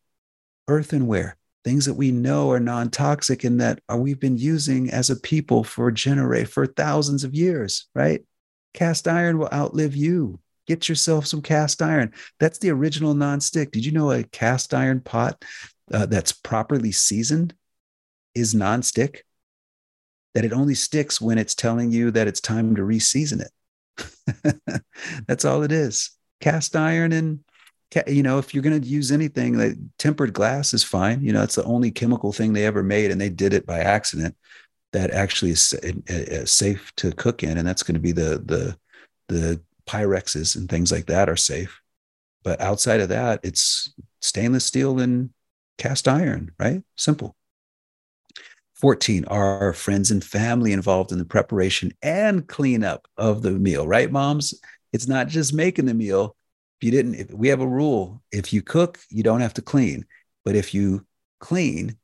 earthenware. Things that we know are non-toxic and that we've been using as a people for generate for thousands of years, right? Cast iron will outlive you. Get yourself some cast iron. That's the original non-stick. Did you know a cast iron pot uh, that's properly seasoned is non-stick? That it only sticks when it's telling you that it's time to reseason it. that's all it is. Cast iron and you know, if you're going to use anything, like tempered glass is fine. You know, it's the only chemical thing they ever made, and they did it by accident. That actually is safe to cook in, and that's going to be the the the Pyrexes and things like that are safe. But outside of that, it's stainless steel and cast iron, right? Simple. 14 are friends and family involved in the preparation and cleanup of the meal, right, moms? It's not just making the meal, you didn't, we have a rule: if you cook, you don't have to clean. But if you clean,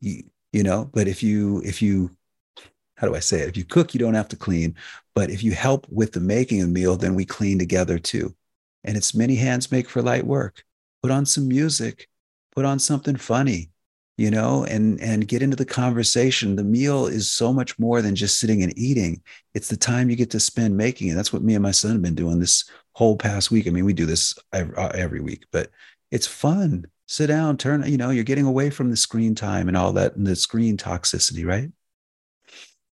you you know. But if you if you how do I say it? If you cook, you don't have to clean. But if you help with the making of meal, then we clean together too. And it's many hands make for light work. Put on some music, put on something funny, you know, and and get into the conversation. The meal is so much more than just sitting and eating. It's the time you get to spend making it. That's what me and my son have been doing this whole past week. I mean, we do this every, uh, every week, but it's fun. Sit down, turn, you know, you're getting away from the screen time and all that and the screen toxicity, right?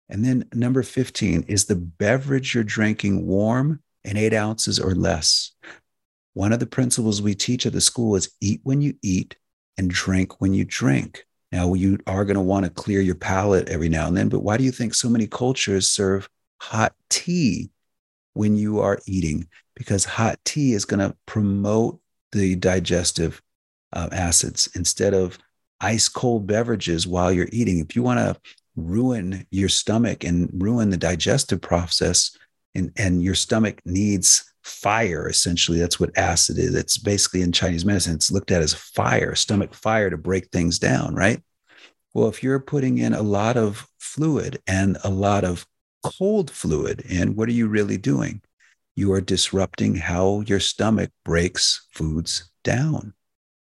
And then number 15 is the beverage you're drinking warm and eight ounces or less. One of the principles we teach at the school is eat when you eat and drink when you drink. Now, you are going to want to clear your palate every now and then, but why do you think so many cultures serve hot tea when you are eating? Because hot tea is going to promote the digestive uh, acids instead of ice cold beverages while you're eating. If you want to ruin your stomach and ruin the digestive process, and, and your stomach needs fire, essentially, that's what acid is. It's basically in Chinese medicine, it's looked at as fire, stomach fire to break things down, right? Well, if you're putting in a lot of fluid and a lot of cold fluid in, what are you really doing? You are disrupting how your stomach breaks foods down.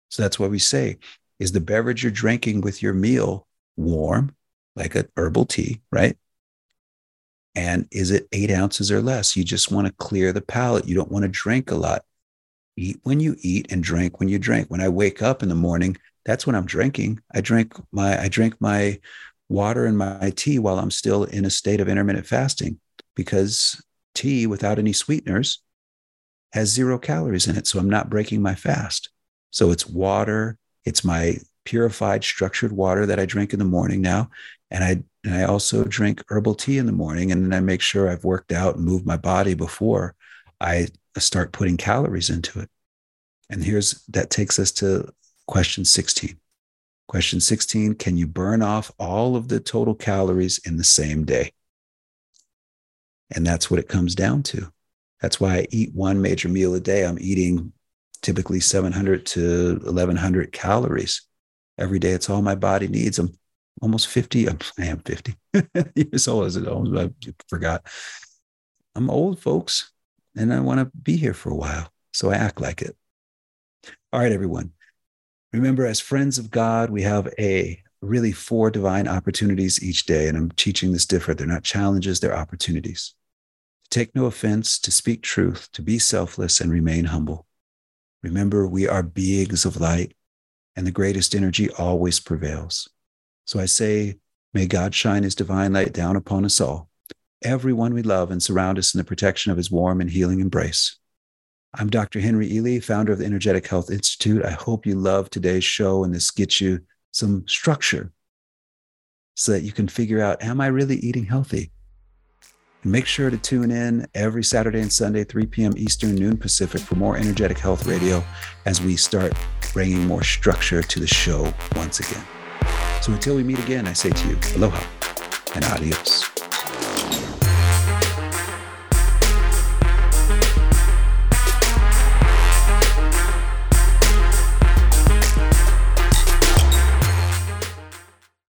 So that's what we say is the beverage you're drinking with your meal warm, like a herbal tea, right? And is it eight ounces or less? You just want to clear the palate. You don't want to drink a lot. Eat when you eat and drink when you drink. When I wake up in the morning, that's when I'm drinking. I drink my I drink my water and my tea while I'm still in a state of intermittent fasting because tea without any sweeteners has zero calories in it. So I'm not breaking my fast. So it's water. It's my purified, structured water that I drink in the morning now. And I, and I also drink herbal tea in the morning. And then I make sure I've worked out and moved my body before I start putting calories into it. And here's that takes us to question 16. Question 16 Can you burn off all of the total calories in the same day? And that's what it comes down to. That's why I eat one major meal a day. I'm eating typically 700 to 1100 calories every day. It's all my body needs. I'm almost 50. I'm, I am 50 years old as it almost, I forgot. I'm old, folks, and I want to be here for a while. So I act like it. All right, everyone. Remember, as friends of God, we have a really four divine opportunities each day. And I'm teaching this different. They're not challenges, they're opportunities take no offense, to speak truth, to be selfless, and remain humble. Remember, we are beings of light, and the greatest energy always prevails. So I say, may God shine his divine light down upon us all, everyone we love, and surround us in the protection of his warm and healing embrace. I'm Dr. Henry Ealy, founder of the Energetic Health Institute. I hope you love today's show and this gets you some structure so that you can figure out, am I really eating healthy? Make sure to tune in every Saturday and Sunday, 3 p.m. Eastern, noon Pacific, for more Energetic Health Radio as we start bringing more structure to the show once again. So until we meet again, I say to you, aloha and adios.